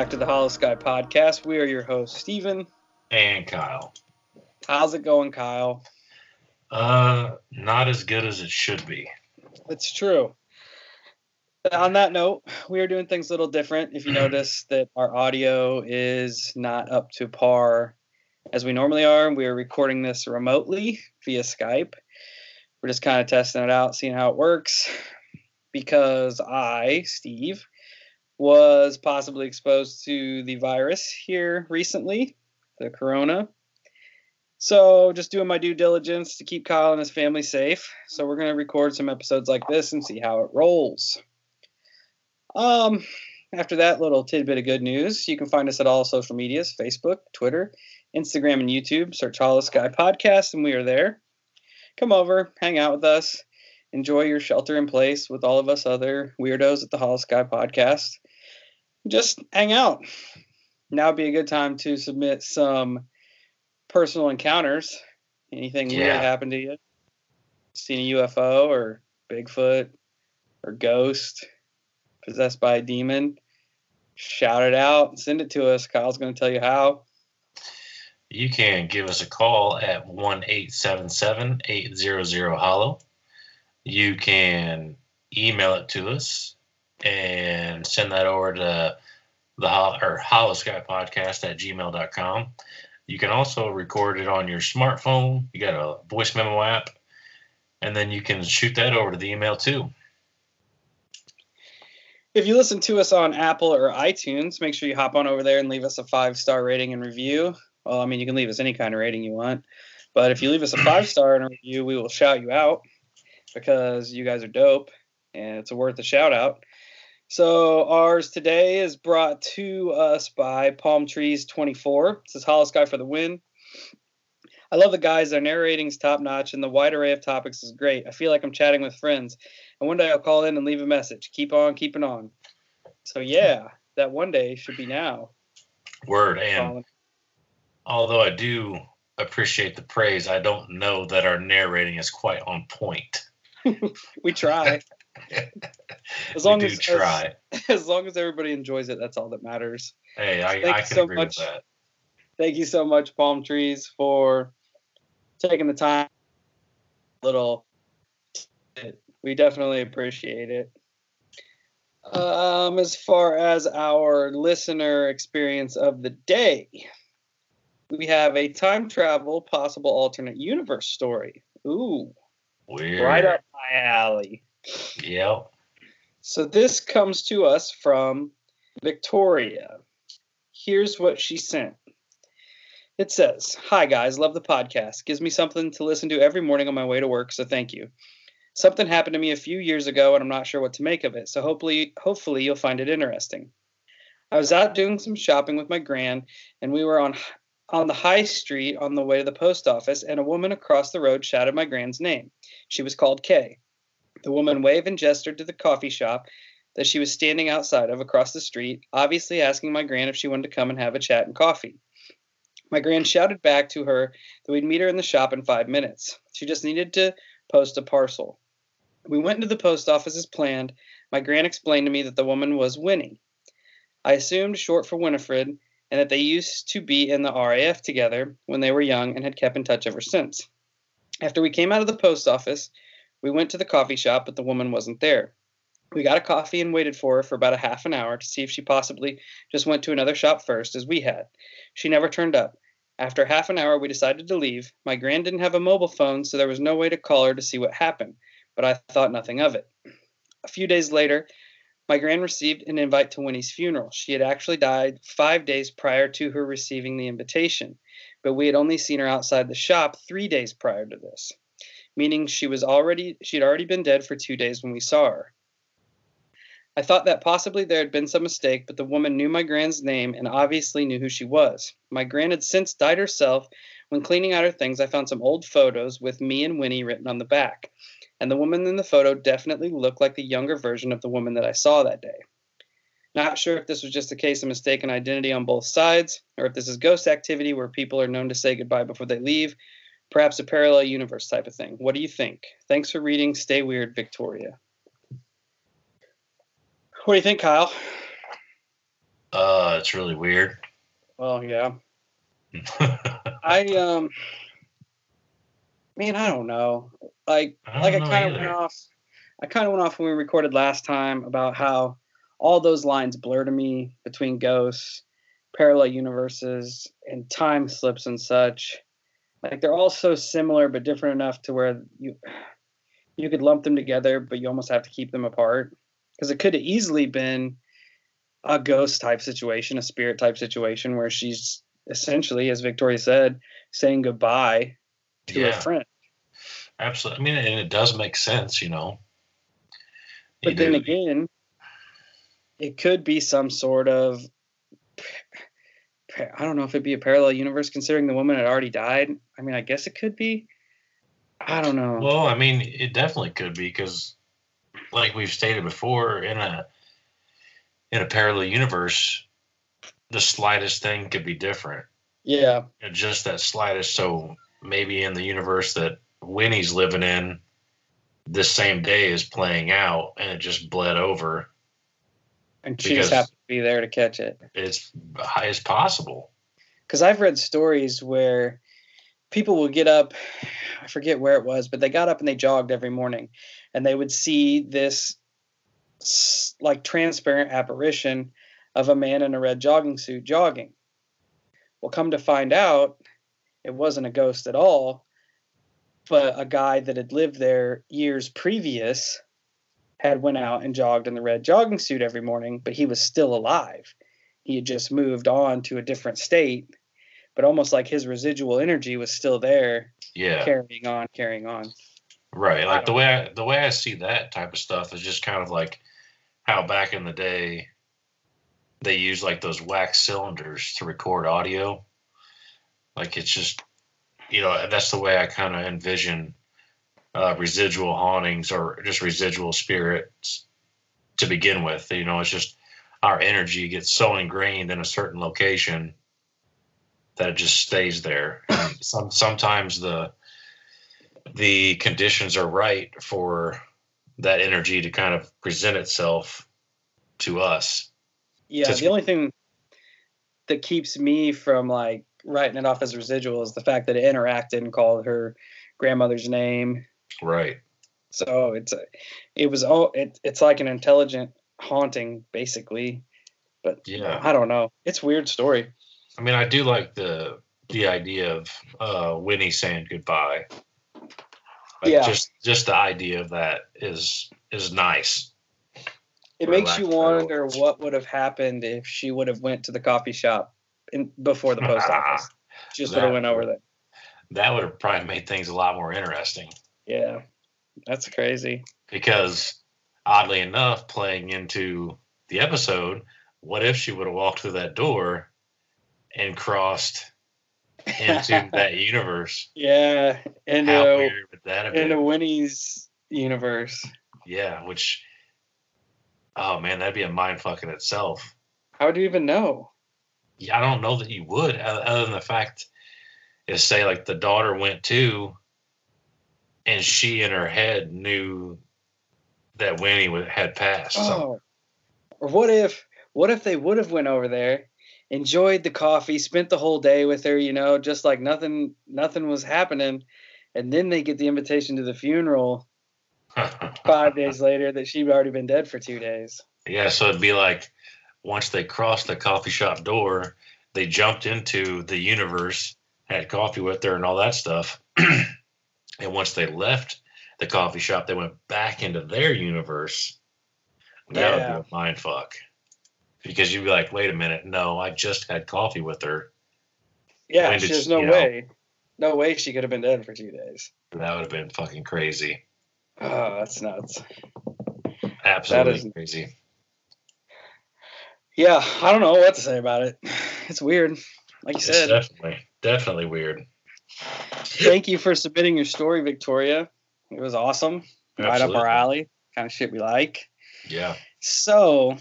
Back to the Hollow Sky Podcast. We are your hosts, Stephen and Kyle. How's it going, Kyle? Uh, not as good as it should be. It's true. On that note, we are doing things a little different. If you notice that our audio is not up to par as we normally are, we are recording this remotely via Skype. We're just kind of testing it out, seeing how it works. Because I, Steve, was possibly exposed to the virus here recently, the corona. So, just doing my due diligence to keep Kyle and his family safe. So, we're going to record some episodes like this and see how it rolls. Um, after that little tidbit of good news, you can find us at all social medias Facebook, Twitter, Instagram, and YouTube. Search Hollow Sky Podcast, and we are there. Come over, hang out with us, enjoy your shelter in place with all of us other weirdos at the Hollow Sky Podcast just hang out. Now would be a good time to submit some personal encounters. Anything yeah. weird happen to you? Seen a UFO or Bigfoot or ghost possessed by a demon? Shout it out. Send it to us. Kyle's going to tell you how. You can give us a call at 1 877 800 Hollow. You can email it to us and send that over to the or Hollow Sky Podcast at gmail.com. You can also record it on your smartphone. You got a voice memo app, and then you can shoot that over to the email too. If you listen to us on Apple or iTunes, make sure you hop on over there and leave us a five star rating and review. Well, I mean, you can leave us any kind of rating you want, but if you leave us a five star and a review, we will shout you out because you guys are dope and it's worth a shout out. So ours today is brought to us by Palm Trees 24. This is Hollow Sky for the win. I love the guys. Their narrating's top notch, and the wide array of topics is great. I feel like I'm chatting with friends. And one day I'll call in and leave a message. Keep on keeping on. So yeah, that one day should be now. Word and although I do appreciate the praise, I don't know that our narrating is quite on point. we try. as long as try. As, as, long as everybody enjoys it, that's all that matters. Hey, I, I can so agree much, with that. Thank you so much, Palm Trees, for taking the time. Little, we definitely appreciate it. Um, as far as our listener experience of the day, we have a time travel possible alternate universe story. Ooh, Weird. right up my alley. Yep. So this comes to us from Victoria. Here's what she sent. It says, Hi guys, love the podcast. Gives me something to listen to every morning on my way to work, so thank you. Something happened to me a few years ago and I'm not sure what to make of it, so hopefully hopefully you'll find it interesting. I was out doing some shopping with my gran and we were on on the high street on the way to the post office and a woman across the road shouted my gran's name. She was called Kay. The woman waved and gestured to the coffee shop that she was standing outside of across the street, obviously asking my gran if she wanted to come and have a chat and coffee. My gran shouted back to her that we'd meet her in the shop in five minutes. She just needed to post a parcel. We went into the post office as planned. My gran explained to me that the woman was Winnie. I assumed short for Winifred, and that they used to be in the RAF together when they were young and had kept in touch ever since. After we came out of the post office, we went to the coffee shop, but the woman wasn't there. We got a coffee and waited for her for about a half an hour to see if she possibly just went to another shop first, as we had. She never turned up. After half an hour, we decided to leave. My grand didn't have a mobile phone, so there was no way to call her to see what happened, but I thought nothing of it. A few days later, my grand received an invite to Winnie's funeral. She had actually died five days prior to her receiving the invitation, but we had only seen her outside the shop three days prior to this meaning she was already she had already been dead for two days when we saw her. I thought that possibly there had been some mistake, but the woman knew my gran's name and obviously knew who she was. My gran had since died herself. When cleaning out her things, I found some old photos with me and Winnie written on the back. And the woman in the photo definitely looked like the younger version of the woman that I saw that day. Not sure if this was just a case of mistaken identity on both sides, or if this is ghost activity where people are known to say goodbye before they leave, perhaps a parallel universe type of thing. What do you think? Thanks for reading. Stay weird, Victoria. What do you think, Kyle? Uh, it's really weird. Well, yeah. I um, man, I don't know. Like, I like I kind of went off. I kind of went off when we recorded last time about how all those lines blur to me between ghosts, parallel universes, and time slips and such. Like they're all so similar but different enough to where you you could lump them together, but you almost have to keep them apart because it could have easily been a ghost type situation, a spirit type situation where she's essentially, as Victoria said, saying goodbye to yeah, her friend. absolutely. I mean, and it does make sense, you know. You But then do- again, it could be some sort of I don't know if it'd be a parallel universe considering the woman had already died. I mean, I guess it could be. I don't know. Well, I mean, it definitely could be because, like we've stated before, in a in a parallel universe, the slightest thing could be different. yeah, Just that slightest. So maybe in the universe that Winnie's living in, this same day is playing out, and it just bled over. and she just happened to be there to catch it. It's high as possible. because I've read stories where people will get up, I forget where it was, but they got up and they jogged every morning, and they would see this like transparent apparition of a man in a red jogging suit jogging. Well, come to find out, it wasn't a ghost at all, but a guy that had lived there years previous had went out and jogged in the red jogging suit every morning, but he was still alive. He had just moved on to a different state, but almost like his residual energy was still there, Yeah. carrying on, carrying on. Right. Like the way I, the way I see that type of stuff is just kind of like how back in the day they used like those wax cylinders to record audio. Like it's just you know that's the way I kind of envision uh, residual hauntings or just residual spirits to begin with. You know, it's just our energy gets so ingrained in a certain location that it just stays there. And some sometimes the the conditions are right for that energy to kind of present itself to us. Yeah, Just- the only thing that keeps me from like writing it off as residual is the fact that it interacted and called her grandmother's name. Right. So it's a, it was all it, it's like an intelligent haunting basically. But Yeah. I don't know. It's a weird story. I mean, I do like the the idea of uh, Winnie saying goodbye. Like Yeah. Just just the idea of that is is nice. It makes you wonder words. what would have happened if she would have went to the coffee shop in, before the post office. She just would have went over there. That would have probably made things a lot more interesting Yeah, that's crazy. because oddly enough, playing into the episode, what if she would have walked through that door and crossed into that universe? Yeah, into How a, weird would that have been? into Winnie's universe. Yeah, which oh man, that'd be a mind fuck in itself. How would you even know? Yeah, I don't know that you would, other than the fact is say like the daughter went too, and she in her head knew that Winnie had passed. So, Oh, or what if what if they would have went over there, enjoyed the coffee, spent the whole day with her, you know, just like nothing nothing was happening, and then they get the invitation to the funeral five days later that she'd already been dead for two days. yeah, so it'd be like once they crossed the coffee shop door, they jumped into the universe, had coffee with her, and all that stuff. and once they left the coffee shop, they went back into their universe. That Yeah. would be a mind fuck. Because you'd be like, wait a minute, no, I just had coffee with her. Yeah, did there's no you know? way, no way she could have been dead for two days. That would have been fucking crazy. Oh, that's nuts. Absolutely is- crazy. Yeah, I don't know what to say about it. It's weird. Like you It's said, definitely, definitely weird. Thank you for submitting your story, Victoria. It was awesome. Right up our alley. Kind of shit we like. Yeah. So,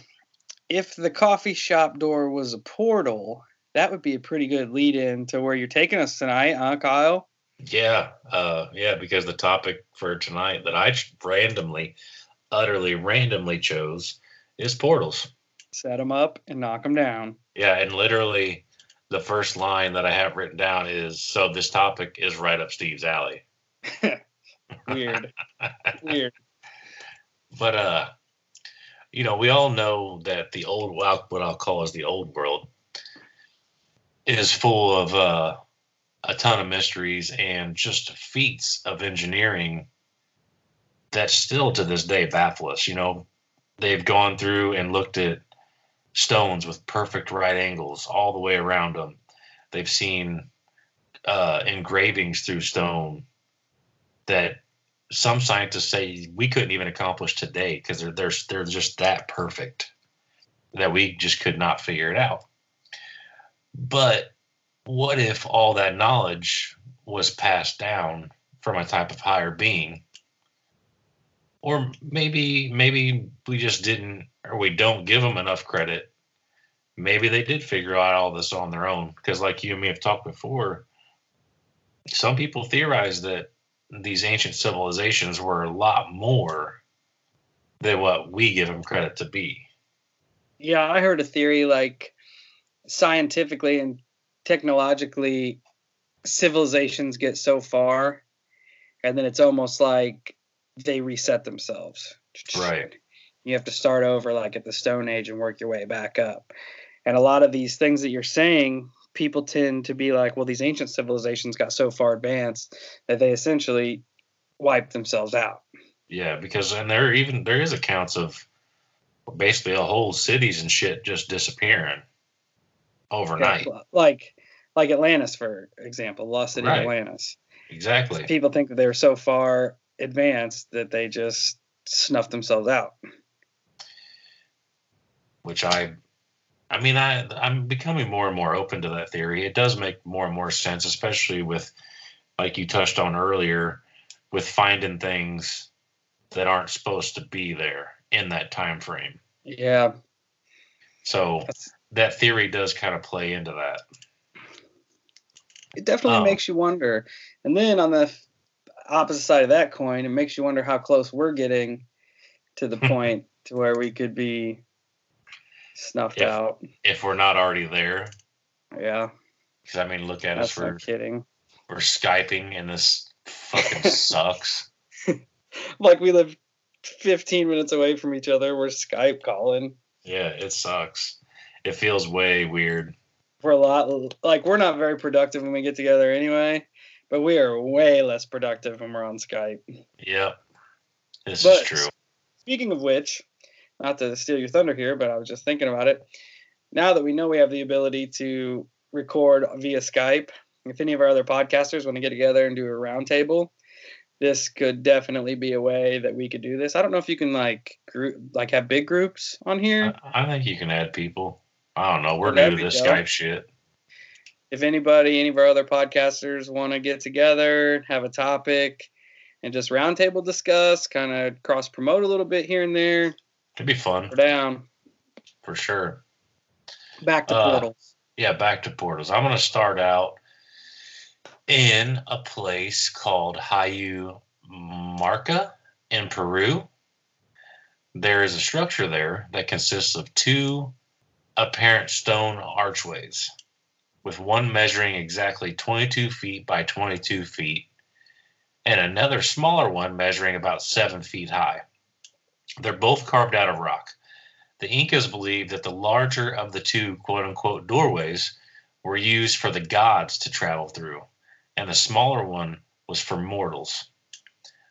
if the coffee shop door was a portal, that would be a pretty good lead in to where you're taking us tonight, huh, Kyle? Yeah, uh, yeah, because the topic for tonight that I randomly, utterly randomly chose is portals. Set them up and knock them down. Yeah, and literally the first line that I have written down is so this topic is right up Steve's alley. Weird. Weird. But uh you know, we all know that the old what I'll call as the old world is full of uh a ton of mysteries and just feats of engineering that still to this day baffle us. You know, they've gone through and looked at stones with perfect right angles all the way around them. They've seen uh, engravings through stone that some scientists say we couldn't even accomplish today because they're, they're they're just that perfect that we just could not figure it out. But what if all that knowledge was passed down from a type of higher being? Or maybe maybe we just didn't or we don't give them enough credit. Maybe they did figure out all this on their own because like you and me have talked before, some people theorize that these ancient civilizations were a lot more than what we give them credit to be. Yeah, I heard a theory like scientifically and technologically, civilizations get so far, and then it's almost like they reset themselves. Right. You have to start over like at the Stone Age and work your way back up. And a lot of these things that you're saying people tend to be like, well, these ancient civilizations got so far advanced that they essentially wiped themselves out. Yeah, because and there even there is accounts of basically a whole cities and shit just disappearing overnight. Yeah, like like Atlantis, for example, lost city right. Atlantis. Exactly. People think that they were so far advanced that they just snuffed themselves out. Which I I mean, I I'm becoming more and more open to that theory. It does make more and more sense, especially with, like you touched on earlier, with finding things that aren't supposed to be there in that time frame. Yeah. So That's, that theory does kind of play into that. It definitely um, makes you wonder. And then on the opposite side of that coin, it makes you wonder how close we're getting to the point to where we could be snuffed if, out. If we're not already there. Yeah. Because I mean, look at That's us. We're kidding. We're skyping, and this fucking sucks. like we live 15 minutes away from each other. We're Skype calling. Yeah, it sucks. It feels way weird. We're a lot like we're not very productive when we get together anyway, but we are way less productive when we're on Skype. Yep. This but, is true. Speaking of which, not to steal your thunder here, but I was just thinking about it. Now that we know we have the ability to record via Skype, if any of our other podcasters want to get together and do a roundtable, this could definitely be a way that we could do this. I don't know if you can like group like have big groups on here. I, I think you can add people. I don't know. We're new to this. Skype shit. If anybody, any of our other podcasters want to get together, have a topic, and just roundtable discuss, kind of cross promote a little bit here and there, It'd be fun. We're down. For sure. Back to uh, portals. Yeah, back to portals. I'm going to start out in a place called Hayu Marca in Peru. There is a structure there that consists of two apparent stone archways, with one measuring exactly 22 feet by 22 feet, and another smaller one measuring about 7 feet high. They're both carved out of rock. The Incas believed that the larger of the two quote unquote doorways were used for the gods to travel through, and the smaller one was for mortals.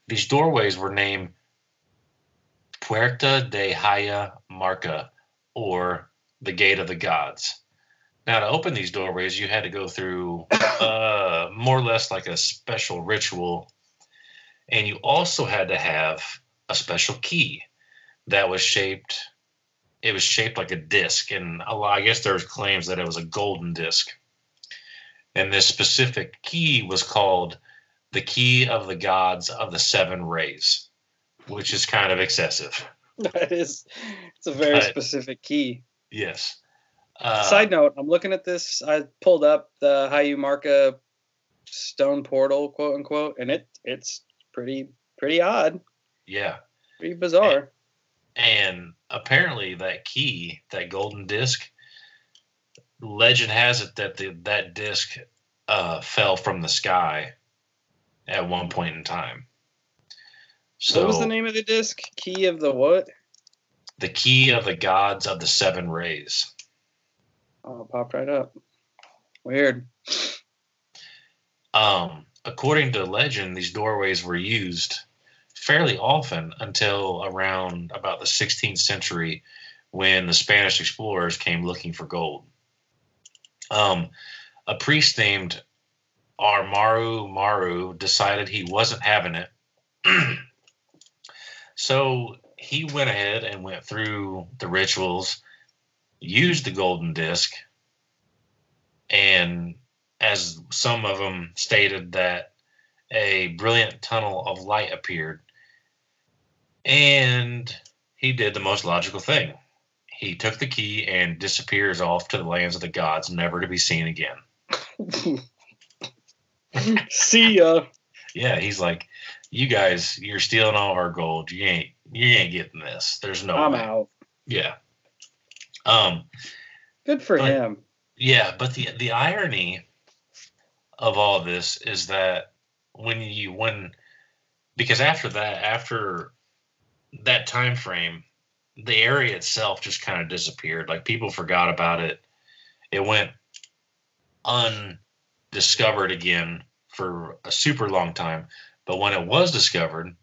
These doorways were named Puerta de Hayu Marca, or the Gate of the Gods. Now, to open these doorways, you had to go through uh, more or less like a special ritual, and you also had to have a special key that was shaped it was shaped like a disc. And a lot, i guess there's claims that it was a golden disc. And this specific key was called the key of the gods of the seven rays which is kind of excessive. That is it's a very but, specific key. Yes uh, side note i'm looking at this i pulled up the Hayu Marca stone portal quote unquote and it it's pretty pretty odd yeah pretty bizarre And apparently, that key, that golden disc, legend has it that the, that disc uh, fell from the sky at one point in time. So, what was the name of the disc? Key of the what? The key of the gods of the seven rays. Oh, popped right up. Weird. Um, according to legend, these doorways were used fairly often until around about the 16th century when the Spanish explorers came looking for gold. Um, a priest named Armaru Maru decided he wasn't having it. so he went ahead and went through the rituals, used the golden disc, and as some of them stated that a brilliant tunnel of light appeared and he did the most logical thing. He took the key and disappears off to the lands of the gods never to be seen again. See ya. Yeah he's like you guys you're stealing all our gold. You ain't you ain't getting this. There's no i'm way. out. Yeah um good for but, him. yeah but the the irony of all this is that when you when because after that after that time frame the area itself just kind of disappeared. Like people forgot about it. It went undiscovered again for a super long time. But when it was discovered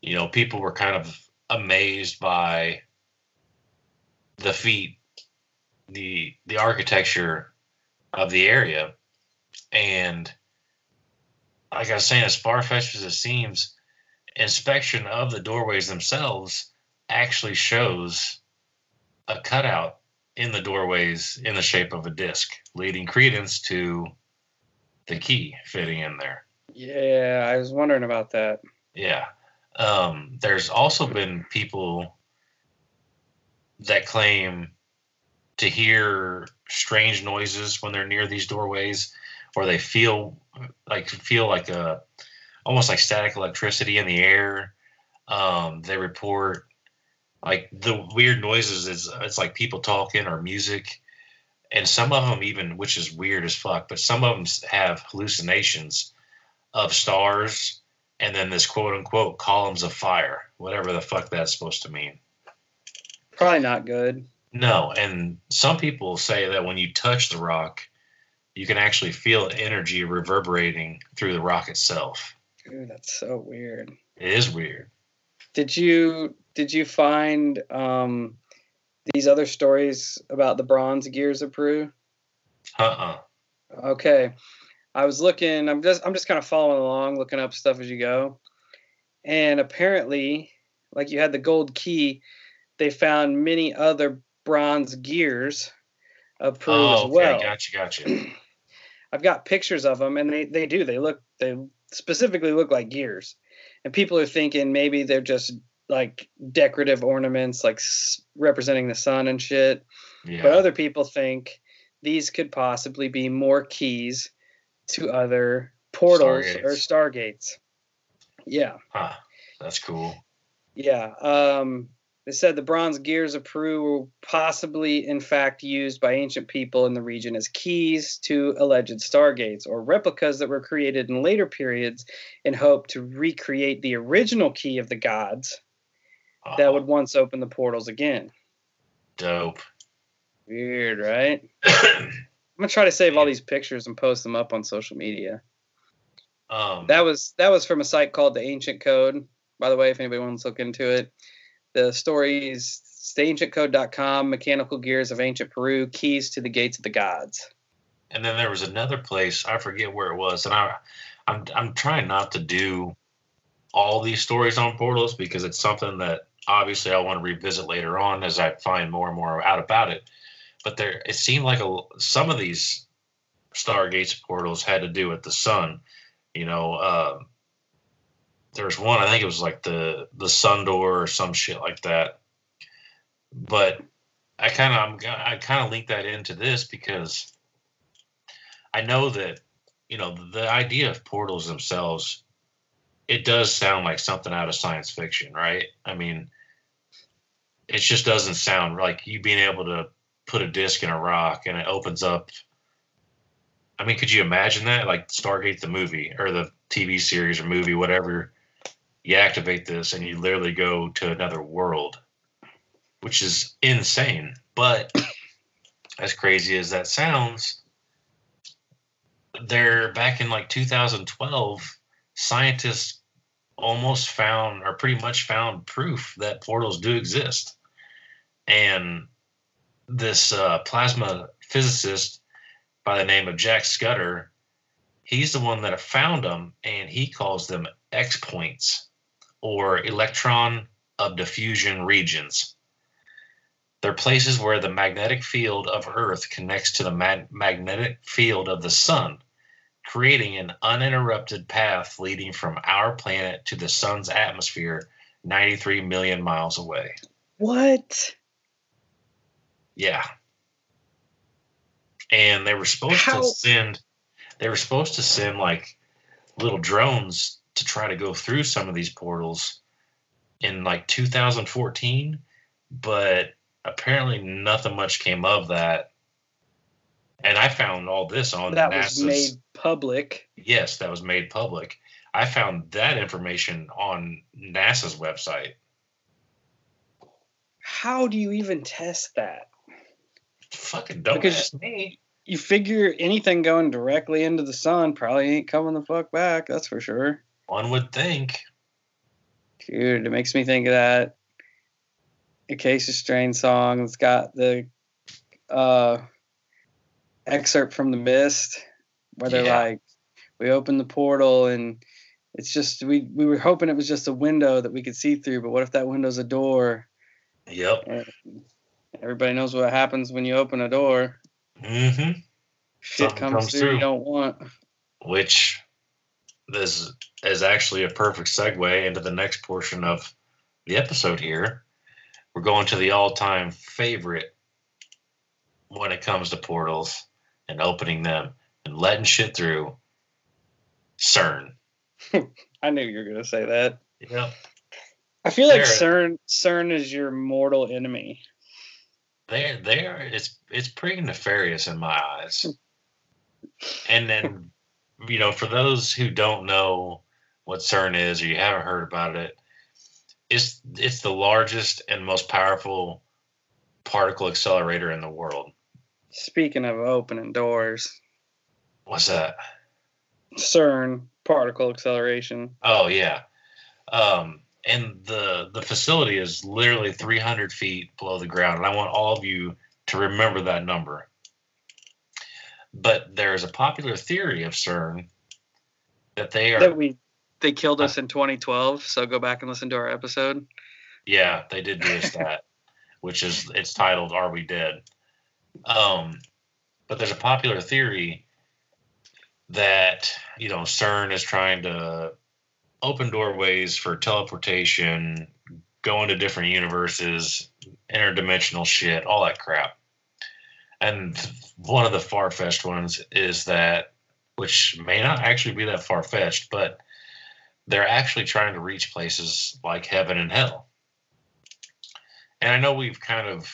you know people were kind of amazed by the feet, the the architecture of the area and like I was saying, as far fetched as it seems, inspection of the doorways themselves actually shows a cutout in the doorways in the shape of a disc, leading credence to the key fitting in there. Yeah, I was wondering about that. Yeah. Um, there's also been people that claim to hear strange noises when they're near these doorways or they feel like feel like a almost like static electricity in the air. Um, they report like the weird noises is it's like people talking or music, and some of them even which is weird as fuck. But some of them have hallucinations of stars and then this quote unquote columns of fire, whatever the fuck that's supposed to mean. Probably not good. No, and some people say that when you touch the rock, you can actually feel energy reverberating through the rock itself. Dude, that's so weird. It is weird. Did you did you find um, these other stories about the bronze gears of Peru? Uh-uh. Okay. I was looking, I'm just I'm just kind of following along, looking up stuff as you go. And apparently, like you had the gold key, they found many other bronze gears of Peru oh, as well. Okay, gotcha, gotcha. I've got pictures of them, and they they do. They look they specifically look like gears, and people are thinking maybe they're just like decorative ornaments, like s- representing the sun and shit. Yeah. But other people think these could possibly be more keys to other portals or stargates. Yeah. Huh. That's cool. Yeah. Um, they said the bronze gears of Peru were possibly, in fact, used by ancient people in the region as keys to alleged stargates or replicas that were created in later periods in hope to recreate the original key of the gods Oh, that would once open the portals again. dope. Weird, right? I'm gonna try to save all these pictures and post them up on social media. um, That was that was from a site called the Ancient Code. By the way, if anybody wants to look into it, the story is theancientcode.com, Mechanical Gears of Ancient Peru, Keys to the Gates of the Gods. and then there was another place I forget where it was, and I, I'm I'm trying not to do all these stories on portals because it's something that obviously I want to revisit later on as I find more and more out about it. But there, it seemed like a some of these stargates portals had to do with the sun. You know, uh, there's one I think it was like the the sun door or some shit like that. But I kind of I kind of link that into this because I know that you know the idea of portals themselves. It does sound like something out of science fiction, right? I mean, it just doesn't sound like you being able to put a disc in a rock and it opens up. I mean, could you imagine that? Like Stargate the movie or the TV series or movie, whatever. You activate this and you literally go to another world, which is insane. But as crazy as that sounds, they're back in like 2012, scientists almost found or pretty much found proof that portals do exist. And this uh, plasma physicist by the name of Jack Scudder, he's the one that found them and he calls them X points or electron of diffusion regions. They're places where the magnetic field of Earth connects to the mag- magnetic field of the sun, creating an uninterrupted path leading from our planet to the sun's atmosphere 93 million miles away. What? Yeah. And they were supposed How- to send they were supposed to send like little drones to try to go through some of these portals in like 2014, but apparently nothing much came of that. And I found all this on That NASA's was made public. yes, that was made public. I found that information on NASA's website. How do you even test that? Fucking don't Because- ask me. You figure anything going directly into the sun probably ain't coming the fuck back. That's for sure. One would think. Dude, it makes me think of that Acacia Strain song. It's got the uh, excerpt from The Mist where they're Yeah. like, we opened the portal and it's just, we, we were hoping it was just a window that we could see through, but what if that window's a door? Yep. Everybody knows what happens when you open a door. Mm-hmm. Shit Something comes, comes through, through. you don't want. Which this is actually a perfect segue into the next portion of the episode here. We're going to the all-time favorite when it comes to portals and opening them and letting shit through. CERN. I knew you were going to say that. Yep. I feel like There- CERN, CERN is your mortal enemy. They they are it's it's pretty nefarious in my eyes. And then you know, for those who don't know what CERN is or you haven't heard about it, it's it's the largest and most powerful particle accelerator in the world. Speaking of opening doors, What's that? CERN, particle acceleration. Oh yeah. Um and the the facility is literally 300 feet below the ground and i want all of you to remember that number but there's a popular theory of cern that they are That we they killed us in 2012. So go back and listen to our episode. yeah they did do us that, which is it's titled are we dead um but there's a popular theory that you know cern is trying to open doorways for teleportation go into different universes interdimensional shit all that crap and one of the far-fetched ones is that which may not actually be that far-fetched but they're actually trying to reach places like heaven and hell and I know we've kind of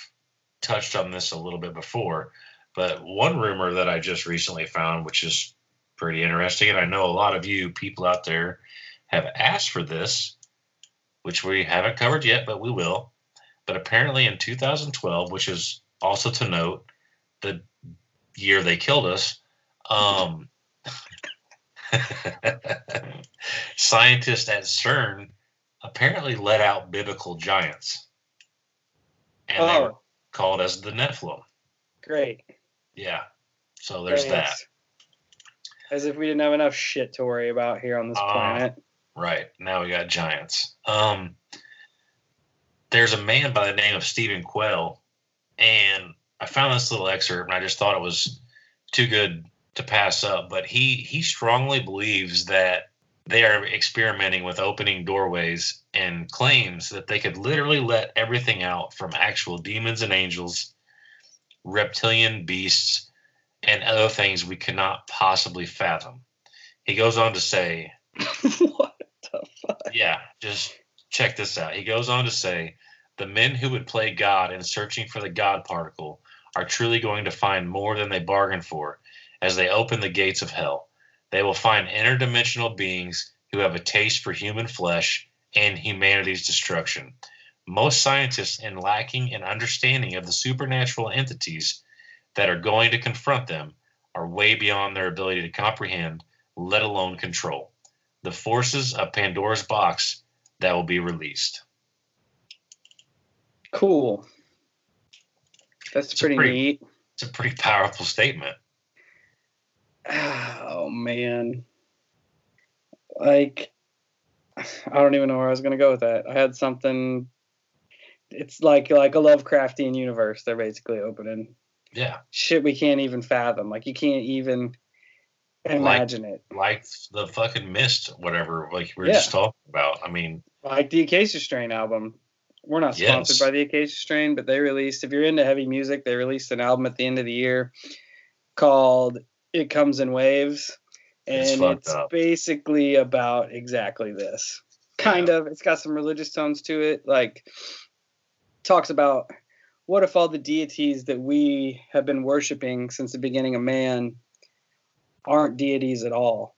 touched on this a little bit before, but one rumor that I just recently found, which is pretty interesting, and I know a lot of you people out there have asked for this, which we haven't covered yet, but we will. But apparently in 2012, which is also to note the year they killed us, um, scientists at CERN apparently let out biblical giants and they were Oh, called as the Nephilim. great. Yeah. So there's that. As if we didn't have enough shit to worry about here on this Uh, planet. Right. Now we got giants. Um there's a man by the name of Stephen Quayle, and I found this little excerpt and I just thought it was too good to pass up. But he he strongly believes that they are experimenting with opening doorways and claims that they could literally let everything out from actual demons and angels, reptilian beasts, and other things we cannot possibly fathom. He goes on to say, what the fuck? yeah, just check this out. He goes on to say The men who would play God in searching for the God particle are truly going to find more than they bargained for as they open the gates of hell. They will find interdimensional beings who have a taste for human flesh and humanity's destruction. Most scientists, in lacking an understanding of the supernatural entities that are going to confront them, are way beyond their ability to comprehend, let alone control. The forces of Pandora's box that will be released. Cool. That's It's pretty, pretty- neat. It's a pretty powerful statement. Oh man. Like I don't even know where I was gonna go with that. I had something it's like like a Lovecraftian universe they're basically opening. Yeah. Shit we can't even fathom. Like you can't even imagine it. Like the fucking mist, whatever, like we were Yeah. just talking about. I mean, Like the Acacia Strain album. We're not sponsored Yes. by the Acacia Strain, but they released if you're into heavy music, they released an album at the end of the year called It Comes in Waves. And fucked it's, basically about exactly this. Kind of. It's got some religious tones to it. Like talks about what if all the deities that we have been worshiping since the beginning of man aren't deities at all?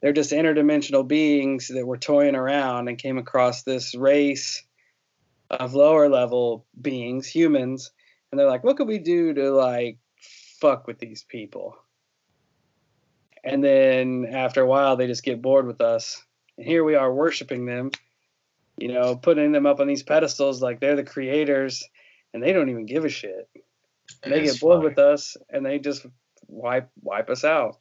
They're just interdimensional beings that were toying around and came across this race of lower level beings, humans, and they're like, what could we do to like fuck with these people? And then after a while, they just get bored with us. And here we are worshiping them, you know, putting them up on these pedestals like they're the creators, and they don't even give a shit. And they get bored funny. with us, and they just wipe wipe us out.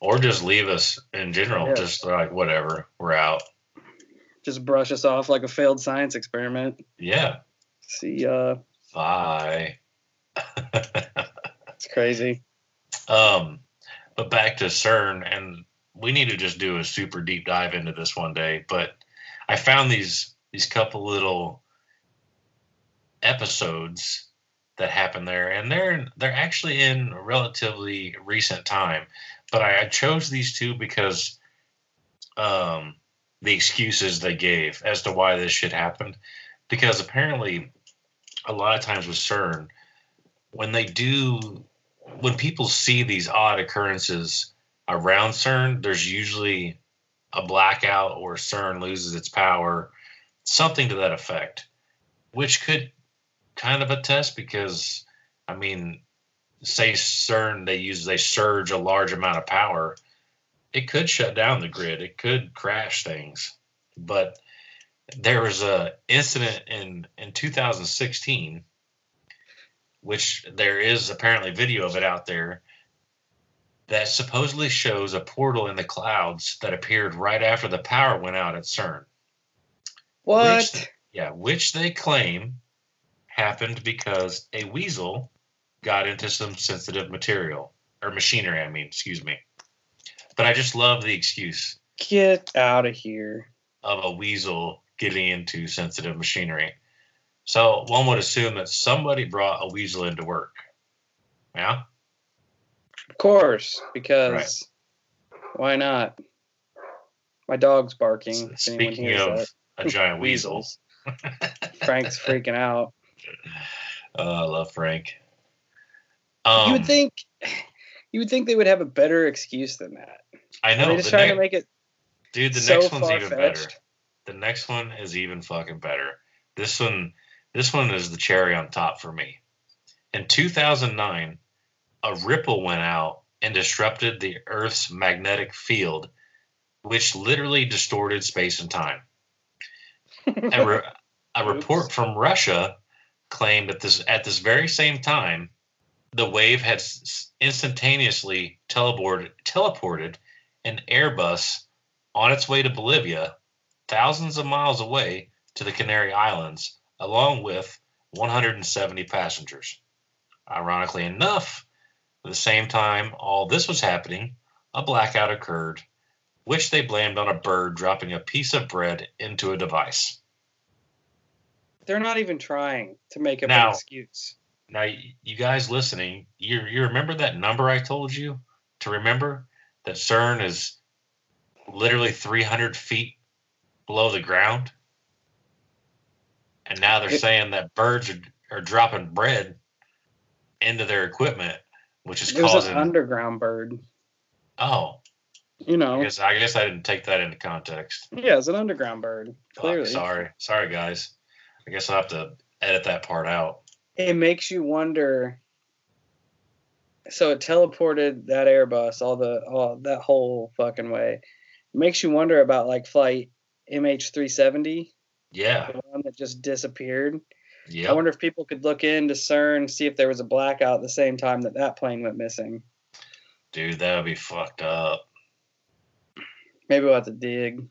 or just leave us in general. Yeah. Just like whatever, we're out. Just brush us off like a failed science experiment. Yeah. See, uh, Bye. it's crazy. um, but back to CERN, and we need to just do a super deep dive into this one day. But I found these these couple little episodes that happened there, and they're they're actually in relatively recent time. But I, I chose these two because um, the excuses they gave as to why this shit happened. Because apparently, a lot of times with CERN, when they do, when people see these odd occurrences around CERN, there's usually a blackout or CERN loses its power, something to that effect, which could kind of attest because, I mean, say CERN they use they surge a large amount of power, it could shut down the grid, it could crash things, but there was a incident in in 2016 which there is apparently video of it out there that supposedly shows a portal in the clouds that appeared right after the power went out at CERN. What? Which, yeah, which they claim happened because a weasel got into some sensitive material or machinery, I mean, excuse me. But I just love the excuse Get out of here. of a weasel getting into sensitive machinery. So one would assume that somebody brought a weasel into work. Yeah? Of course, because why not? My dog's barking. anyone Speaking of that. a giant weasel. Weasels. Frank's freaking out. Oh, I love Frank. Um, you would think you would think they would have a better excuse than that. I Are know. they just the trying ne- to make it dude, the so next one's even better. The next one is even fucking better. This one, this one is the cherry on top for me. In 2009, a ripple went out and disrupted the Earth's magnetic field, which literally distorted space and time. A, re- a report from Russia claimed that this at this very same time, the wave had instantaneously teleported teleported an Airbus on its way to Bolivia, thousands of miles away to the Canary Islands, along with 170 passengers. Ironically enough, at the same time all this was happening, a blackout occurred, which they blamed on a bird dropping a piece of bread into a device. They're not even trying to make up Now- an excuse. Now, you guys listening, you you remember that number I told you to remember that CERN is literally 300 feet below the ground. and now they're It- saying that birds are, are dropping bread into their equipment, which is causing. an underground bird. oh, You know. I guess I guess I didn't take that into context. Yeah, it's an underground bird. Clearly. sorry, sorry guys. I guess I'll have to edit that part out. It makes you wonder. So it teleported that Airbus all the all that whole fucking way. It makes you wonder about like flight MH370, Yeah, the one that just disappeared. Yeah. I wonder if people could look into CERN, see if there was a blackout at the same time that that plane went missing. Dude, that would be fucked up. Maybe we'll have to dig.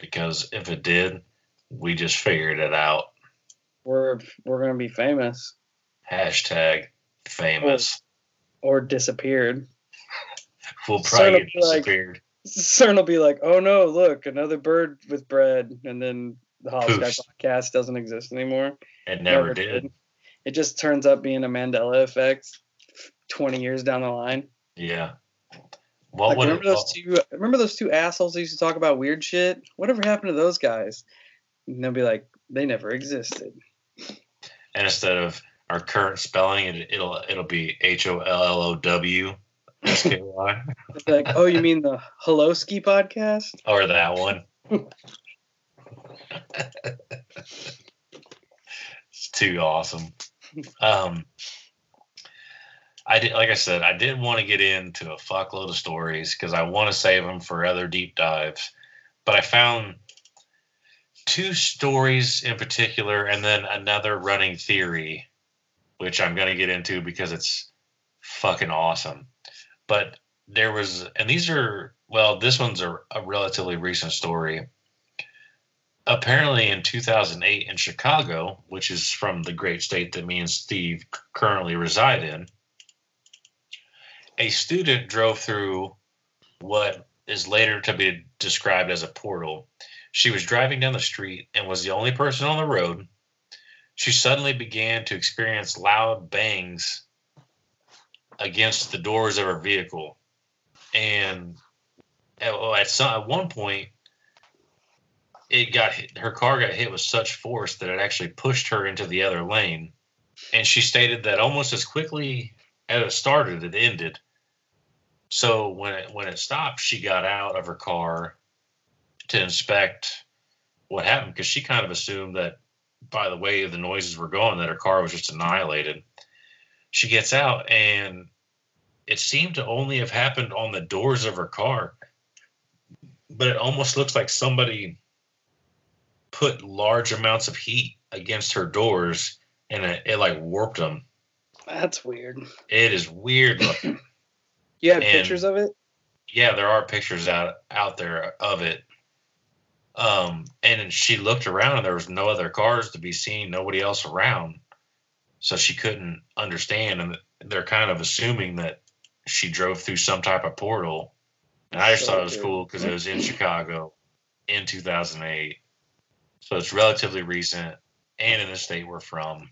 Because if it did, we just figured it out. We're we're gonna be famous Hashtag famous. Or disappeared. We'll probably get like- disappeared. CERN will be like, "Oh no, look, another bird with bread," and then the Sky podcast doesn't exist anymore. It never, did. It just turns up being a Mandela effect twenty years down the line. Yeah. What Like, remember it, those two? Remember those two assholes who used to talk about weird shit? Whatever happened to those guys? And they'll be like, they never existed. and instead of our current spelling, it, it'll it'll be H O L L O W S K Y It's like, oh, you mean the Hello Ski podcast? or that one. it's too awesome. Um, I did, like I said, I didn't want to get into a fuckload of stories because I want to save them for other deep dives, but I found two stories in particular, and then another running theory, which I'm going to get into because it's fucking awesome. But there was, and these are, well, this one's a, a relatively recent story apparently in 2008 in Chicago, which is from the great state that me and Steve currently reside in, a student drove through what is later to be described as a portal. She was driving down the street and was the only person on the road. She suddenly began to experience loud bangs against the doors of her vehicle. And at, at, some, at one point, it got hit, her car got hit with such force that it actually pushed her into the other lane. And she stated that almost as quickly as it started, it ended. So when it when it stopped, she got out of her car to inspect what happened because she kind of assumed that by the way the noises were going that her car was just annihilated. She gets out and it seemed to only have happened on the doors of her car. But it almost looks like somebody put large amounts of heat against her doors and it, it like warped them. That's weird. It is weird looking. You have And- pictures of it? yeah, there are pictures out out there of it. Um, and she looked around and there was no other cars to be seen, nobody else around. So she couldn't understand, and they're kind of assuming that she drove through some type of portal. And I just thought it was So cool because it was in Chicago in 2008. So it's relatively recent and in the state we're from.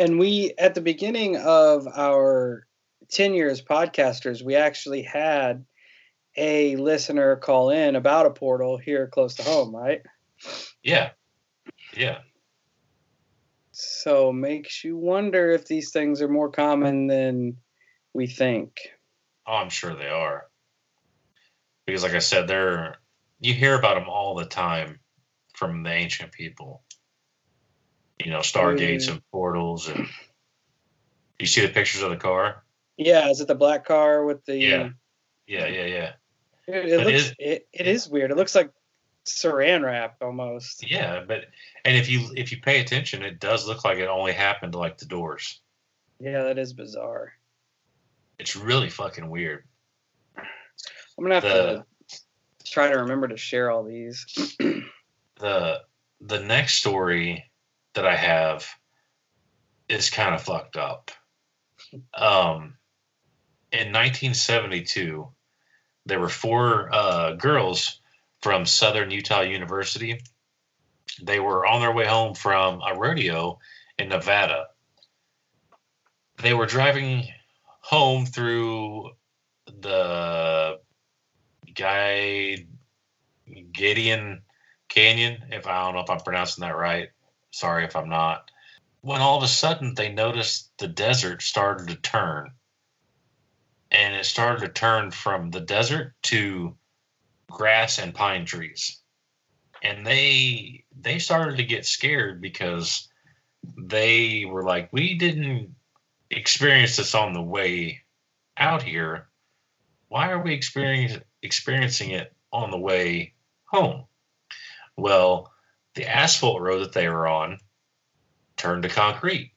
And we, at the beginning of our 10 years podcasters, we actually had a listener call in about a portal here close to home, right? Yeah. Yeah. So makes you wonder if these things are more common than we think. Oh, I'm sure they are. Because, like I said, they're you hear about them all the time from the ancient people. You know, stargates Mm. and portals, and you see the pictures of the car. Yeah, is it the black car with the? Yeah. Yeah, yeah, yeah, It, it But looks. is- it, it is weird. It looks like Saran wrap almost. yeah. But and if you if you pay attention, it does look like it only happened to like the doors. Yeah, that is bizarre. It's really fucking weird. I'm gonna have The- to try to remember to share all these. the the next story that I have is kind of fucked up. Um, in 1972, there were four uh, girls from Southern Utah University. They were on their way home from a rodeo in Nevada. They were driving home through the guy Gideon Canyon. If I don't know if I'm pronouncing that right, sorry if I'm not. When all of a sudden they noticed the desert started to turn, and it started to turn from the desert to grass and pine trees, and they they started to get scared because they were like, we didn't experience this on the way out here. Why are we experiencing experiencing it on the way home? Well, the asphalt road that they were on turned to concrete,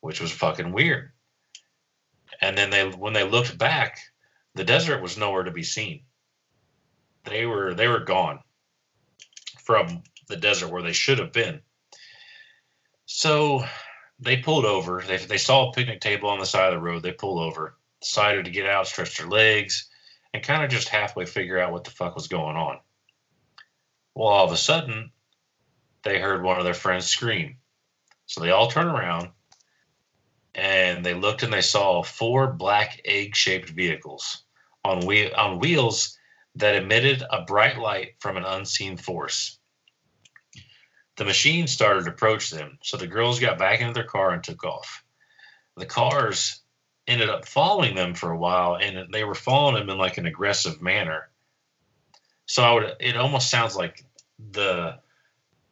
which was fucking weird. And then they when they looked back, the desert was nowhere to be seen. They were they were gone from the desert where they should have been. So they pulled over. They, they saw a picnic table on the side of the road. They pulled over, decided to get out, stretch their legs, and kind of just halfway figure out what the fuck was going on. Well, all of a sudden, they heard one of their friends scream. So they all turn around and they looked and they saw four black egg shaped vehicles on, on wheels that emitted a bright light from an unseen force. The machine started to approach them, so the girls got back into their car and took off. The cars ended up following them for a while, and they were following them in like an aggressive manner. So I would, it almost sounds like the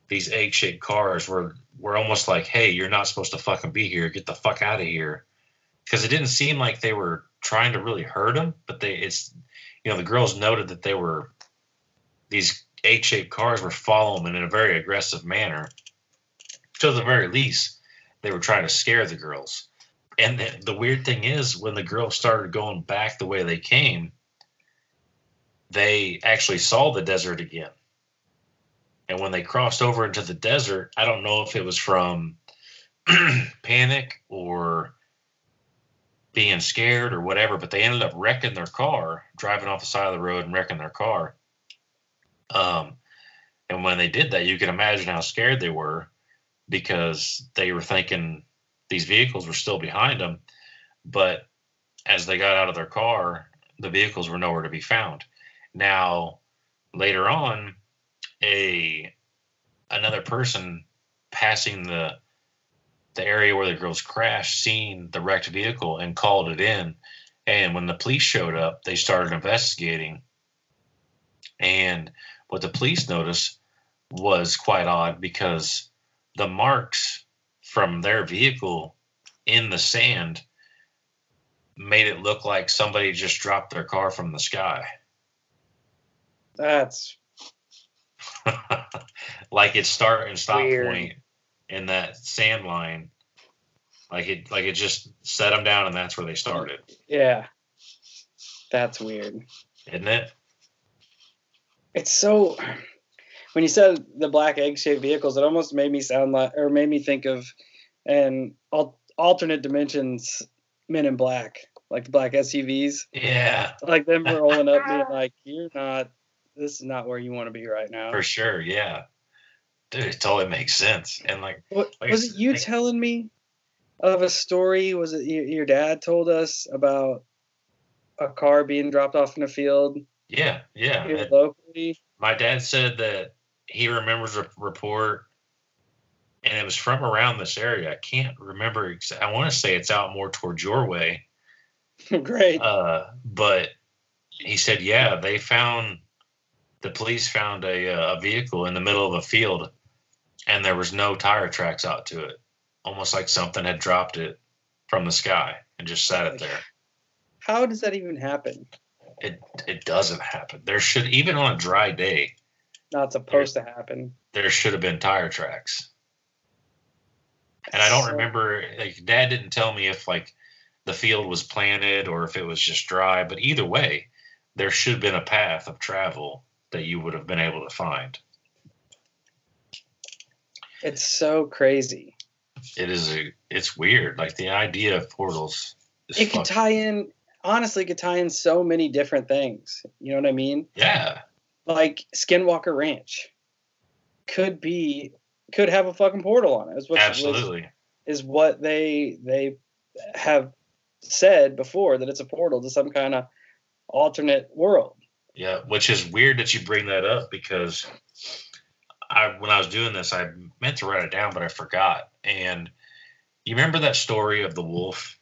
these egg-shaped cars were were almost like, "Hey, you're not supposed to fucking be here. Get the fuck out of here," because it didn't seem like they were trying to really hurt him, but they it's you know the girls noted that they were these egg-shaped cars were following them in a very aggressive manner. To the very least, they were trying to scare the girls. And the, the weird thing is, when the girls started going back the way they came, they actually saw the desert again. And when they crossed over into the desert, I don't know if it was from panic or being scared or whatever, but they ended up wrecking their car, driving off the side of the road and wrecking their car. Um, and when they did that, you can imagine how scared they were because they were thinking these vehicles were still behind them. But as they got out of their car, the vehicles were nowhere to be found. Now, later on, a another person passing the the area where the girls crashed seen the wrecked vehicle and called it in. And when the police showed up, they started investigating. And what the police noticed was quite odd because the marks from their vehicle in the sand made it look like somebody just dropped their car from the sky. That's like its start and stop Weird. point in that sand line. Like it like it just set them down and that's where they started. yeah. That's weird. Isn't it? It's so when you said the black egg shaped vehicles, it almost made me sound like or made me think of an al- alternate dimensions Men in Black, like the black SUVs, Yeah. like them rolling up, being like, "You're not. This is not where you want to be right now." For sure, yeah. Dude, it totally makes sense. And like What, Like was it you like- telling me of a story? Was it your, your dad told us about a car being dropped off in a field yeah, yeah. It- locally? my dad said that he remembers a report and it was from around this area. I can't remember exa- I want to say it's out more towards your way. Great. Uh, but he said, yeah, they found the police found a, uh, a vehicle in the middle of a field, and there was no tire tracks out to it, almost like something had dropped it from the sky and just sat it there. How does that even happen? It it doesn't happen. There should even on a dry day, Not supposed to happen. there should have been tire tracks. And I don't So- remember like dad didn't tell me if like the field was planted or if it was just dry, but either way, there should have been a path of travel that you would have been able to find. It's so crazy. It is a it's weird. Like the idea of portals is It could fucking- tie in. Honestly, could tie in so many different things. You know what I mean? Yeah. Like Skinwalker Ranch could be could have a fucking portal on it. Is what Absolutely. is what they they have said before that it's a portal to some kind of alternate world. Yeah, which is weird that you bring that up because I when I was doing this, I meant to write it down, but I forgot. And you remember that story of the wolf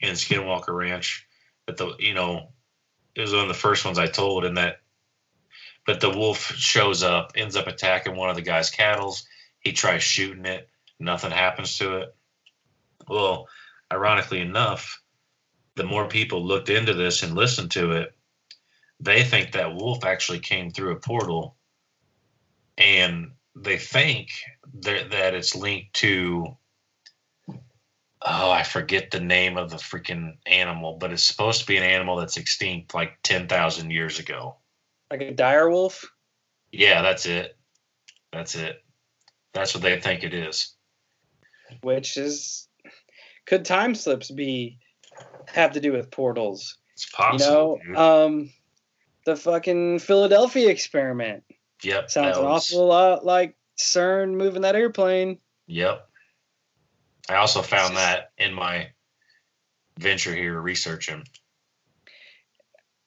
in Skinwalker Ranch? That the you know it was one of the first ones I told, and that but the wolf shows up, ends up attacking one of the guy's cattle's. He tries shooting it, nothing happens to it. Well, ironically enough, the more people looked into this and listened to it, they think that wolf actually came through a portal and they think that, that it's linked to oh i forget the name of the freaking animal but it's supposed to be an animal that's extinct like 10,000 years ago. Like a dire wolf? Yeah that's it. That's it. That's what they think it is. Which is could time slips be have to do with portals? It's possible you know um the fucking philadelphia experiment Yep. Sounds an was- awful lot like CERN moving that airplane. Yep. I also found just- that in my venture here researching.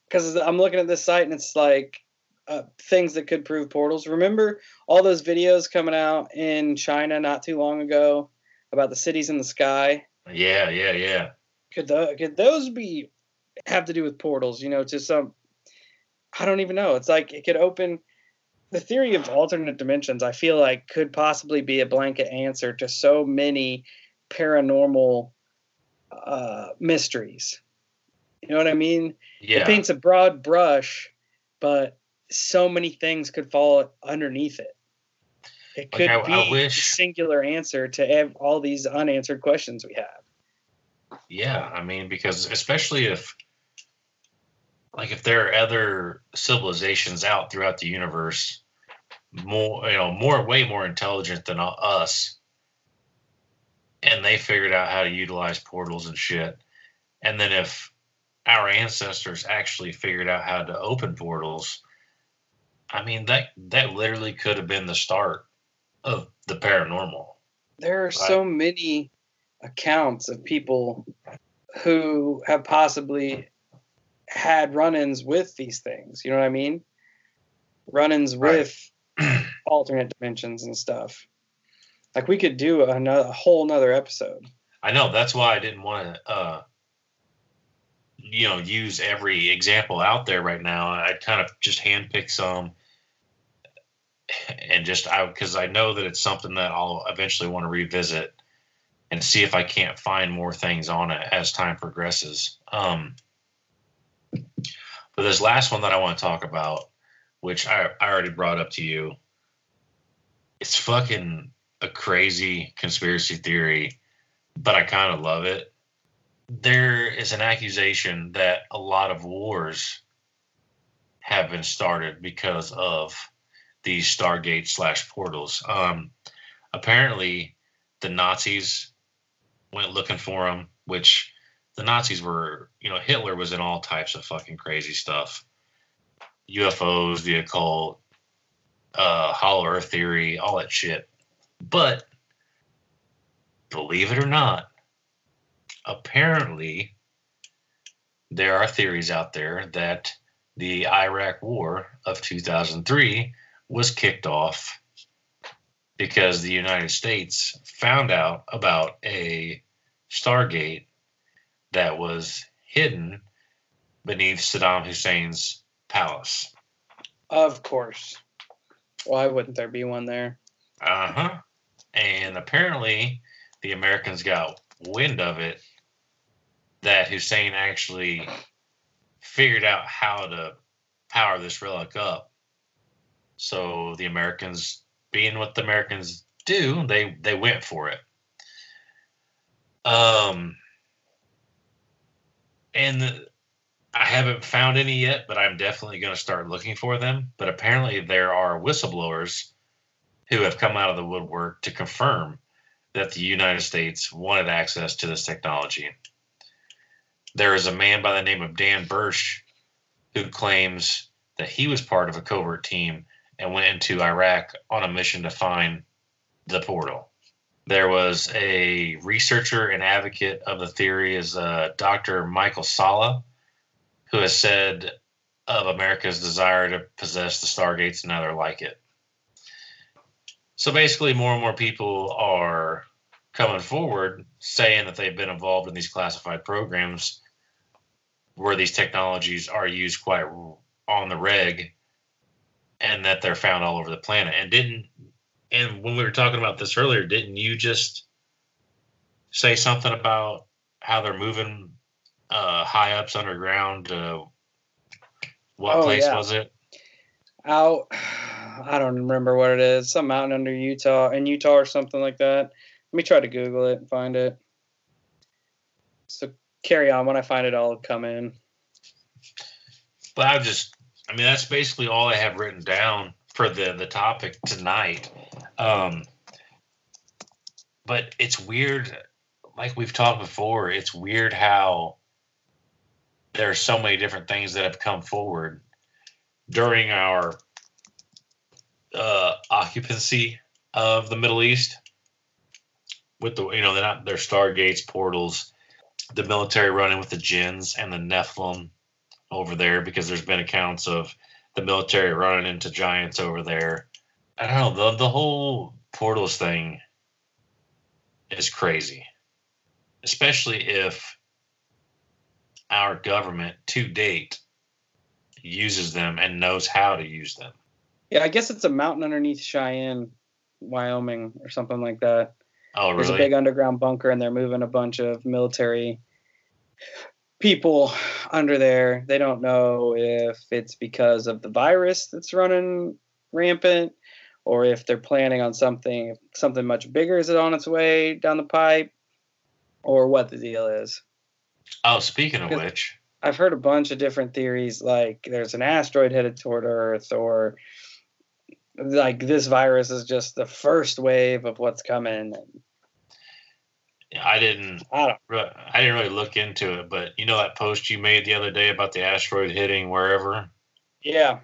Because I'm looking at this site and it's like uh, things that could prove portals. Remember all those videos coming out in China not too long ago about the cities in the sky? Yeah, yeah, yeah. Could the, could those be have to do with portals? You know, to some I don't even know. It's like it could open the theory of alternate dimensions. I feel like could possibly be a blanket answer to so many paranormal uh, mysteries. You know what I mean? Yeah. It paints a broad brush, but so many things could fall underneath it. It could I- I be a singular answer to all these unanswered questions we have. Yeah, I mean, because especially if, like, if there are other civilizations out throughout the universe, more, you know, more, way more intelligent than us, and they figured out how to utilize portals and shit, and then if our ancestors actually figured out how to open portals, I mean, that that literally could have been the start of the paranormal. There are so many accounts of people who have possibly had run-ins with these things. You know what I mean? Run-ins Right. with alternate dimensions and stuff. Like we could do another, a whole nother episode. I know that's why I didn't want to, uh, you know, use every example out there right now. I kind of just handpick some, and just I because I know that it's something that I'll eventually want to revisit and see if I can't find more things on it as time progresses. Um, but this last one that I want to talk about, which I, I already brought up to you, it's fucking a crazy conspiracy theory but I kind of love it. There is an accusation that a lot of wars have been started because of these Stargate slash portals. Um, apparently, the Nazis went looking for them, which the Nazis were, you know, Hitler was in all types of fucking crazy stuff UFOs, the occult, uh, hollow earth theory, all that shit. But believe it or not, apparently there are theories out there that the Iraq War of 2003 was kicked off because the United States found out about a Stargate that was hidden beneath Saddam Hussein's palace. Of course. Why wouldn't there be one there? Uh huh. And apparently, the Americans got wind of it that Hussein actually figured out how to power this relic up. So the Americans, being what the Americans do, they they went for it. Um, and I haven't found any yet, but I'm definitely going to start looking for them. But apparently, there are whistleblowers who have come out of the woodwork to confirm that the United States wanted access to this technology. There is a man by the name of Dan Burisch who claims that he was part of a covert team and went into Iraq on a mission to find the portal. There was a researcher and advocate of the theory is uh, Dr. Michael Salla, who has said of America's desire to possess the Stargates and other like it. So basically, more and more people are coming forward saying that they've been involved in these classified programs where these technologies are used quite on the reg and that they're found all over the planet. And didn't and when we were talking about this earlier, didn't you just say something about how they're moving uh, high ups underground? Uh, what Oh, place yeah. was it? Out, I don't remember what it is. Some mountain under Utah, in Utah or something like that. Let me try to Google it and find it. So carry on. When I find it, I'll come in. But I just, I mean, that's basically all I have written down for the the topic tonight. Um, but it's weird, like we've talked before. It's weird how there are so many different things that have come forward during our uh, occupancy of the Middle East. With the, you know, they're not their stargates, portals, the military running with the jinns and the Nephilim over there because there's been accounts of the military running into giants over there. I don't know the the whole portals thing is crazy, especially if our government to date uses them and knows how to use them. Yeah, I guess it's a mountain underneath Cheyenne, Wyoming, or something like that. Oh, There's a big underground bunker, and they're moving a bunch of military people under there. They don't know if it's because of the virus that's running rampant, or if they're planning on something something much bigger is it on its way down the pipe, or what the deal is. oh, speaking of which, I've heard a bunch of different theories, like there's an asteroid headed toward Earth, or like this virus is just the first wave of what's coming. I didn't. I don't. I didn't really look into it, but you know that post you made the other day about the asteroid hitting wherever. Yeah,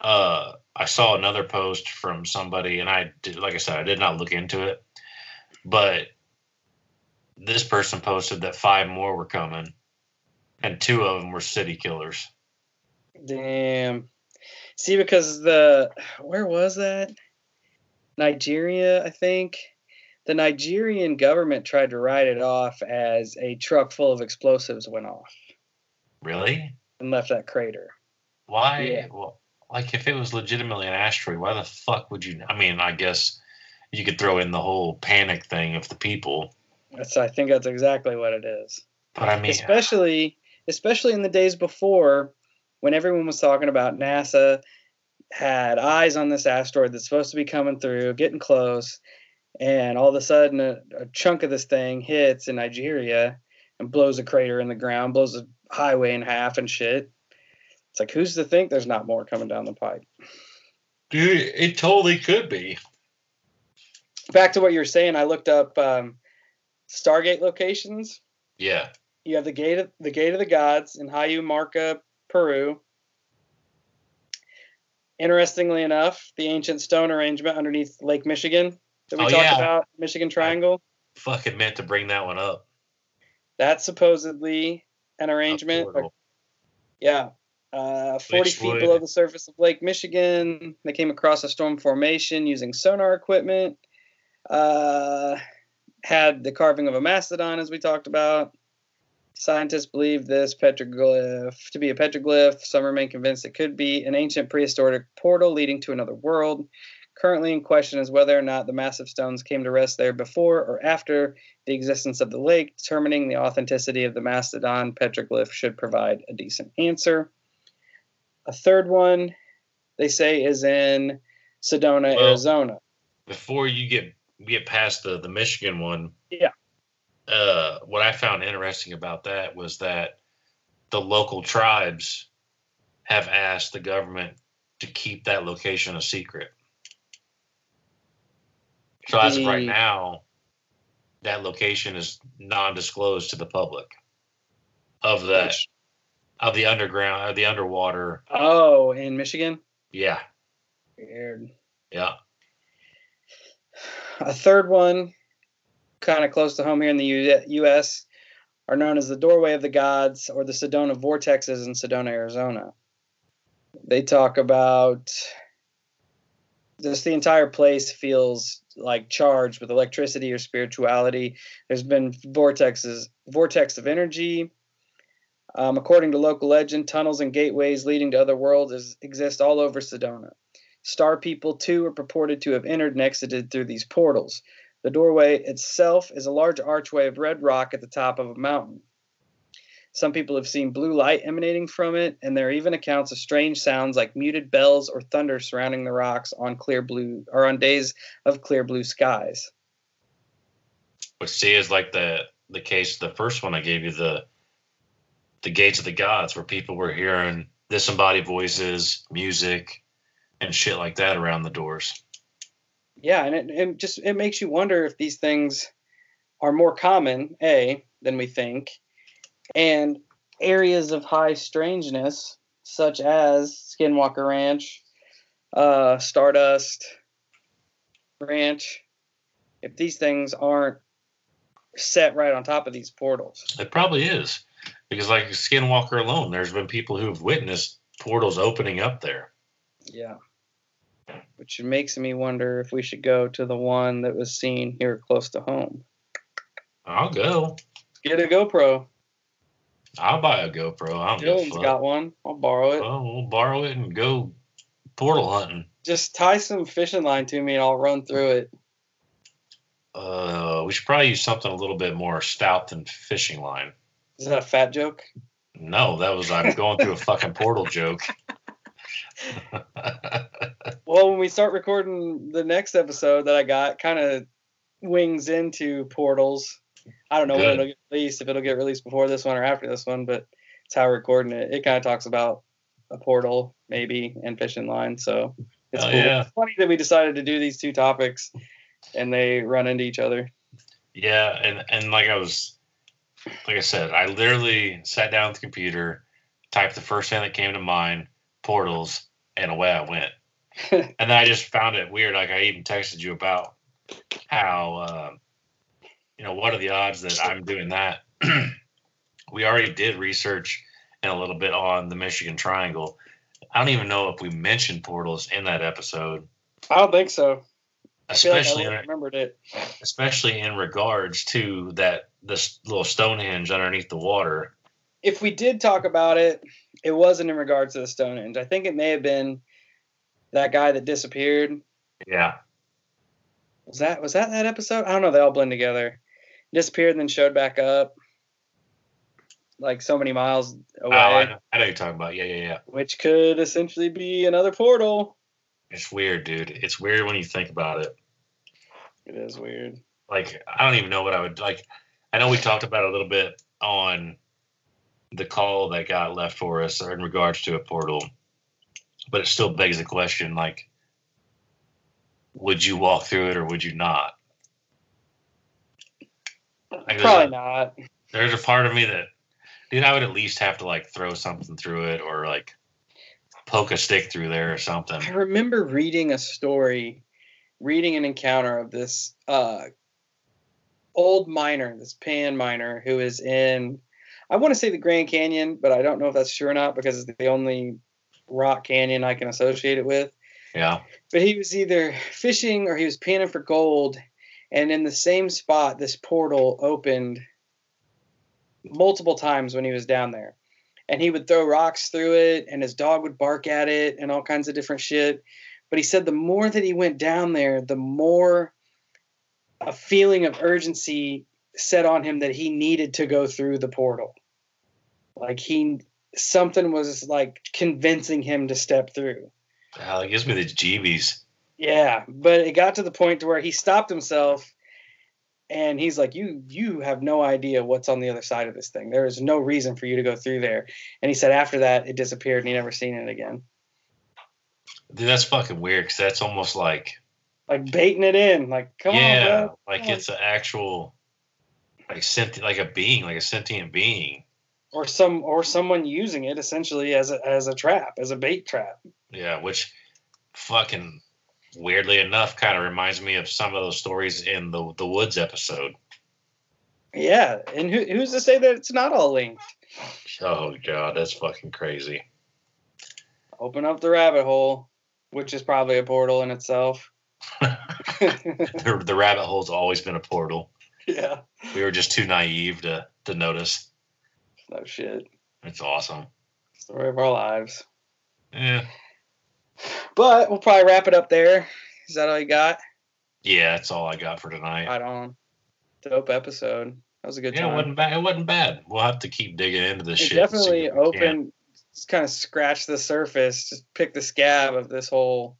uh, I saw another post from somebody, and I did, like I said, I did not look into it, but this person posted that five more were coming, and two of them were city killers. Damn. See, because the where was that? Nigeria, I think. The Nigerian government tried to write it off as a truck full of explosives went off Really? and left that crater. Why? Yeah. Well, like if it was legitimately an asteroid, why the fuck would you? I mean, I guess you could throw in the whole panic thing of the people, That's I think that's exactly what it is. but I mean, especially especially in the days before when everyone was talking about NASA had eyes on this asteroid that's supposed to be coming through, getting close, and all of a sudden a, a chunk of this thing hits in Nigeria and blows a crater in the ground, blows a highway in half and shit. It's like who's to think there's not more coming down the pipe? dude, it totally could be. Back to what you were saying, I looked up um, Stargate locations. Yeah. You have the gate of the gate of the gods in Hayu Marca, Peru. Interestingly enough, the ancient stone arrangement underneath Lake Michigan that we Oh, talked yeah. about, Michigan Triangle, Fucking meant to bring that one up. that's supposedly an arrangement. Yeah. Uh, 40 Which feet below the surface of Lake Michigan. They came across a storm formation using sonar equipment. Uh, had the carving of a mastodon, as we talked about. Scientists believe this petroglyph to be a petroglyph. Some remain convinced it could be an ancient prehistoric portal leading to another world. Currently in question is whether or not the massive stones came to rest there before or after the existence of the lake. Determining the authenticity of the mastodon petroglyph should provide a decent answer. A third one, they say, is in Sedona, Well- Arizona. before you get get past the the Michigan one, Yeah. Uh, what I found interesting about that was that the local tribes have asked the government to keep that location a secret. So as of right now, that location is non-disclosed to the public of that Which- of the underground of the underwater. Oh, in Michigan? Yeah, Weird. yeah. A third one, kind of close to home here in the U- U.S., are known as the Doorway of the Gods or the Sedona Vortexes in Sedona, Arizona. They talk about just the entire place feels like charged with electricity or spirituality. There's been vortexes, vortex of energy. Um, according to local legend, tunnels and gateways leading to other worlds is, exist all over Sedona. Star people, too, are purported to have entered and exited through these portals. The doorway itself is a large archway of red rock at the top of a mountain. Some people have seen blue light emanating from it, and there are even accounts of strange sounds like muted bells or thunder surrounding the rocks on clear blue or on days of clear blue skies. Which see is like the the case the first one I gave you the the gates of the gods where people were hearing disembodied voices, music, and shit like that around the doors. Yeah, and it, it just it makes you wonder if these things are more common, A, than we think, and areas of high strangeness, such as Skinwalker Ranch, uh, Stardust Ranch, if these things aren't set right on top of these portals. It probably is. Because like Skinwalker alone, there's been people who've witnessed portals opening up there. Yeah. Which makes me wonder if we should go to the one that was seen here close to home. I'll go. Get a GoPro. I'll buy a GoPro. I don't give a Dylan's got one. I'll borrow it. Well, we'll borrow it and go portal hunting. Just tie some fishing line to me and I'll run through it. Uh, we should probably use something a little bit more stout than fishing line. Is that a fat joke? No, that was I'm going through a fucking portal joke. Well, when we start recording the next episode that I got, kind of wings into portals. I don't know when it'll get released, if it'll get released before this one or after this one, but it's how we're recording it. It kind of talks about a portal, maybe, and fishing line. So it's cool. yeah. It's funny that we decided to do these two topics and they run into each other. yeah, and and like I was, like I said, I literally sat down with the computer, typed the first thing that came to mind, portals, and away I went. and then I just found it weird. Like I even texted you about how, uh, you know, what are the odds that I'm doing that? we already did research and a little bit on the Michigan Triangle. I don't even know if we mentioned portals in that episode, I don't think so. I feel like I especially remembered it. especially in regards to that this little Stonehenge underneath the water. If we did talk about it, it wasn't in regards to the Stonehenge. I think it may have been that guy that disappeared. Yeah, Was that was that that episode? I don't know. They all blend together. Disappeared and then showed back up, like so many miles oh, away, I, know, I know you're talking about. Yeah, yeah, yeah. which could essentially be another portal. It's weird, dude. It's weird when you think about it. It is weird. like I don't even know what I would like. I know we talked about a little bit on the call that got left for us in regards to a portal, but it still begs the question: like, would you walk through it or would you not? Like, Probably there's, not. there's a part of me that, dude, I would at least have to like throw something through it or like poke a stick through there or something. I remember reading a story, reading an encounter of this uh, old miner, this pan miner, who is in, I want to say the Grand Canyon, but I don't know if that's true or not because it's the only rock canyon I can associate it with. Yeah, But he was either fishing or he was panning for gold, and in the same spot, this portal opened multiple times when he was down there. And he would throw rocks through it, and his dog would bark at it, and all kinds of different shit. But he said the more that he went down there, the more a feeling of urgency set on him that he needed to go through the portal. Like he, something was like convincing him to step through. Hell, it gives me the jeebies. Yeah, but it got to the point to where he stopped himself and he's like, You you have no idea what's on the other side of this thing. There is no reason for you to go through there. And he said after that it disappeared and he never seen it again. Dude, that's fucking weird because that's almost like Like baiting it in. Like, come yeah, on, bro. like Come on. it's an actual like sentient, like a being, like a sentient being. or some or someone using it essentially as a as a trap, as a bait trap. Yeah, which fucking weirdly enough kind of reminds me of some of those stories in the the woods episode. Yeah. And who, who's to say that it's not all linked? Oh god, that's fucking crazy. Open up the rabbit hole, which is probably a portal in itself. the, the rabbit hole's always been a portal. yeah. We were just too naive to to notice. No shit. It's awesome. Story of our lives. Yeah. But we'll probably wrap it up there. Is that all you got? Yeah, that's all I got for tonight. Right on. Dope episode. That was a good yeah, time. it wasn't bad. It wasn't bad. We'll have to keep digging into this It shit. definitely see what we can. open, just kind of scratch the surface, just pick the scab of this whole.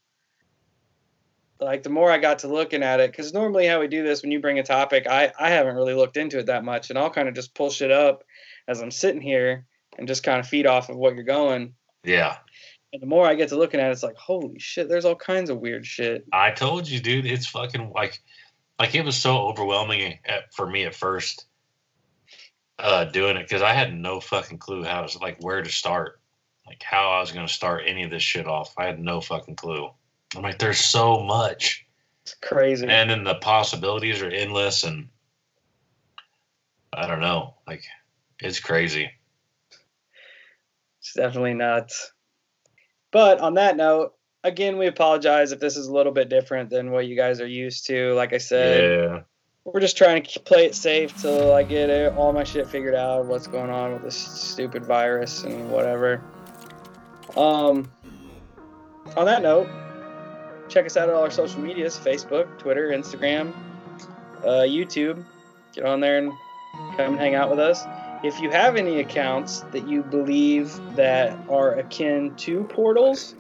Like the more I got to looking at it, because normally how we do this, when you bring a topic, I I haven't really looked into it that much, and I'll kind of just pull shit up as I'm sitting here and just kind of feed off of what you're going. Yeah, And the more I get to looking at it, it's like, holy shit, there's all kinds of weird shit. I told you, dude. It's fucking like, like it was so overwhelming at, for me at first, uh, doing it because I had no fucking clue how to like where to start, like how I was gonna start any of this shit off. I had no fucking clue. I'm like, there's so much. It's crazy. and then the possibilities are endless and i don't know like it's crazy It's definitely nuts. But on that note, again, we apologize if this is a little bit different than what you guys are used to. Like I said, yeah we're just trying to play it safe till I get it, all my shit figured out, what's going on with this stupid virus and whatever. Um, on that note, check us out on all our social medias: Facebook, Twitter, Instagram, uh, YouTube. Get on there and come and hang out with us. If you have any accounts that you believe that are akin to portals,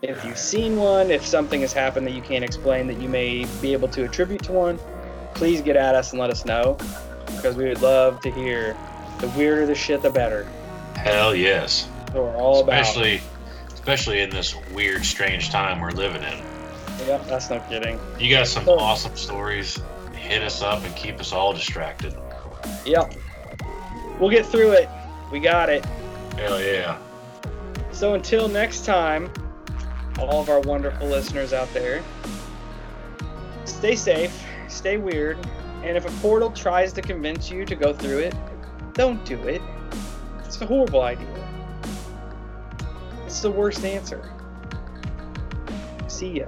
if you've seen one, if something has happened that you can't explain that you may be able to attribute to one, please get at us and let us know because we would love to hear. The weirder the shit, the better. hell yes what we're all about. especially especially in this weird strange time we're living in Yep, that's no kidding. you got some Oh. awesome stories hit us up and keep us all distracted Yep. We'll get through it. We got it. hell yeah So until next time, all of our wonderful listeners out there, stay safe, stay weird, and if a portal tries to convince you to go through it, don't do it. It's a horrible idea. It's the worst answer. See ya.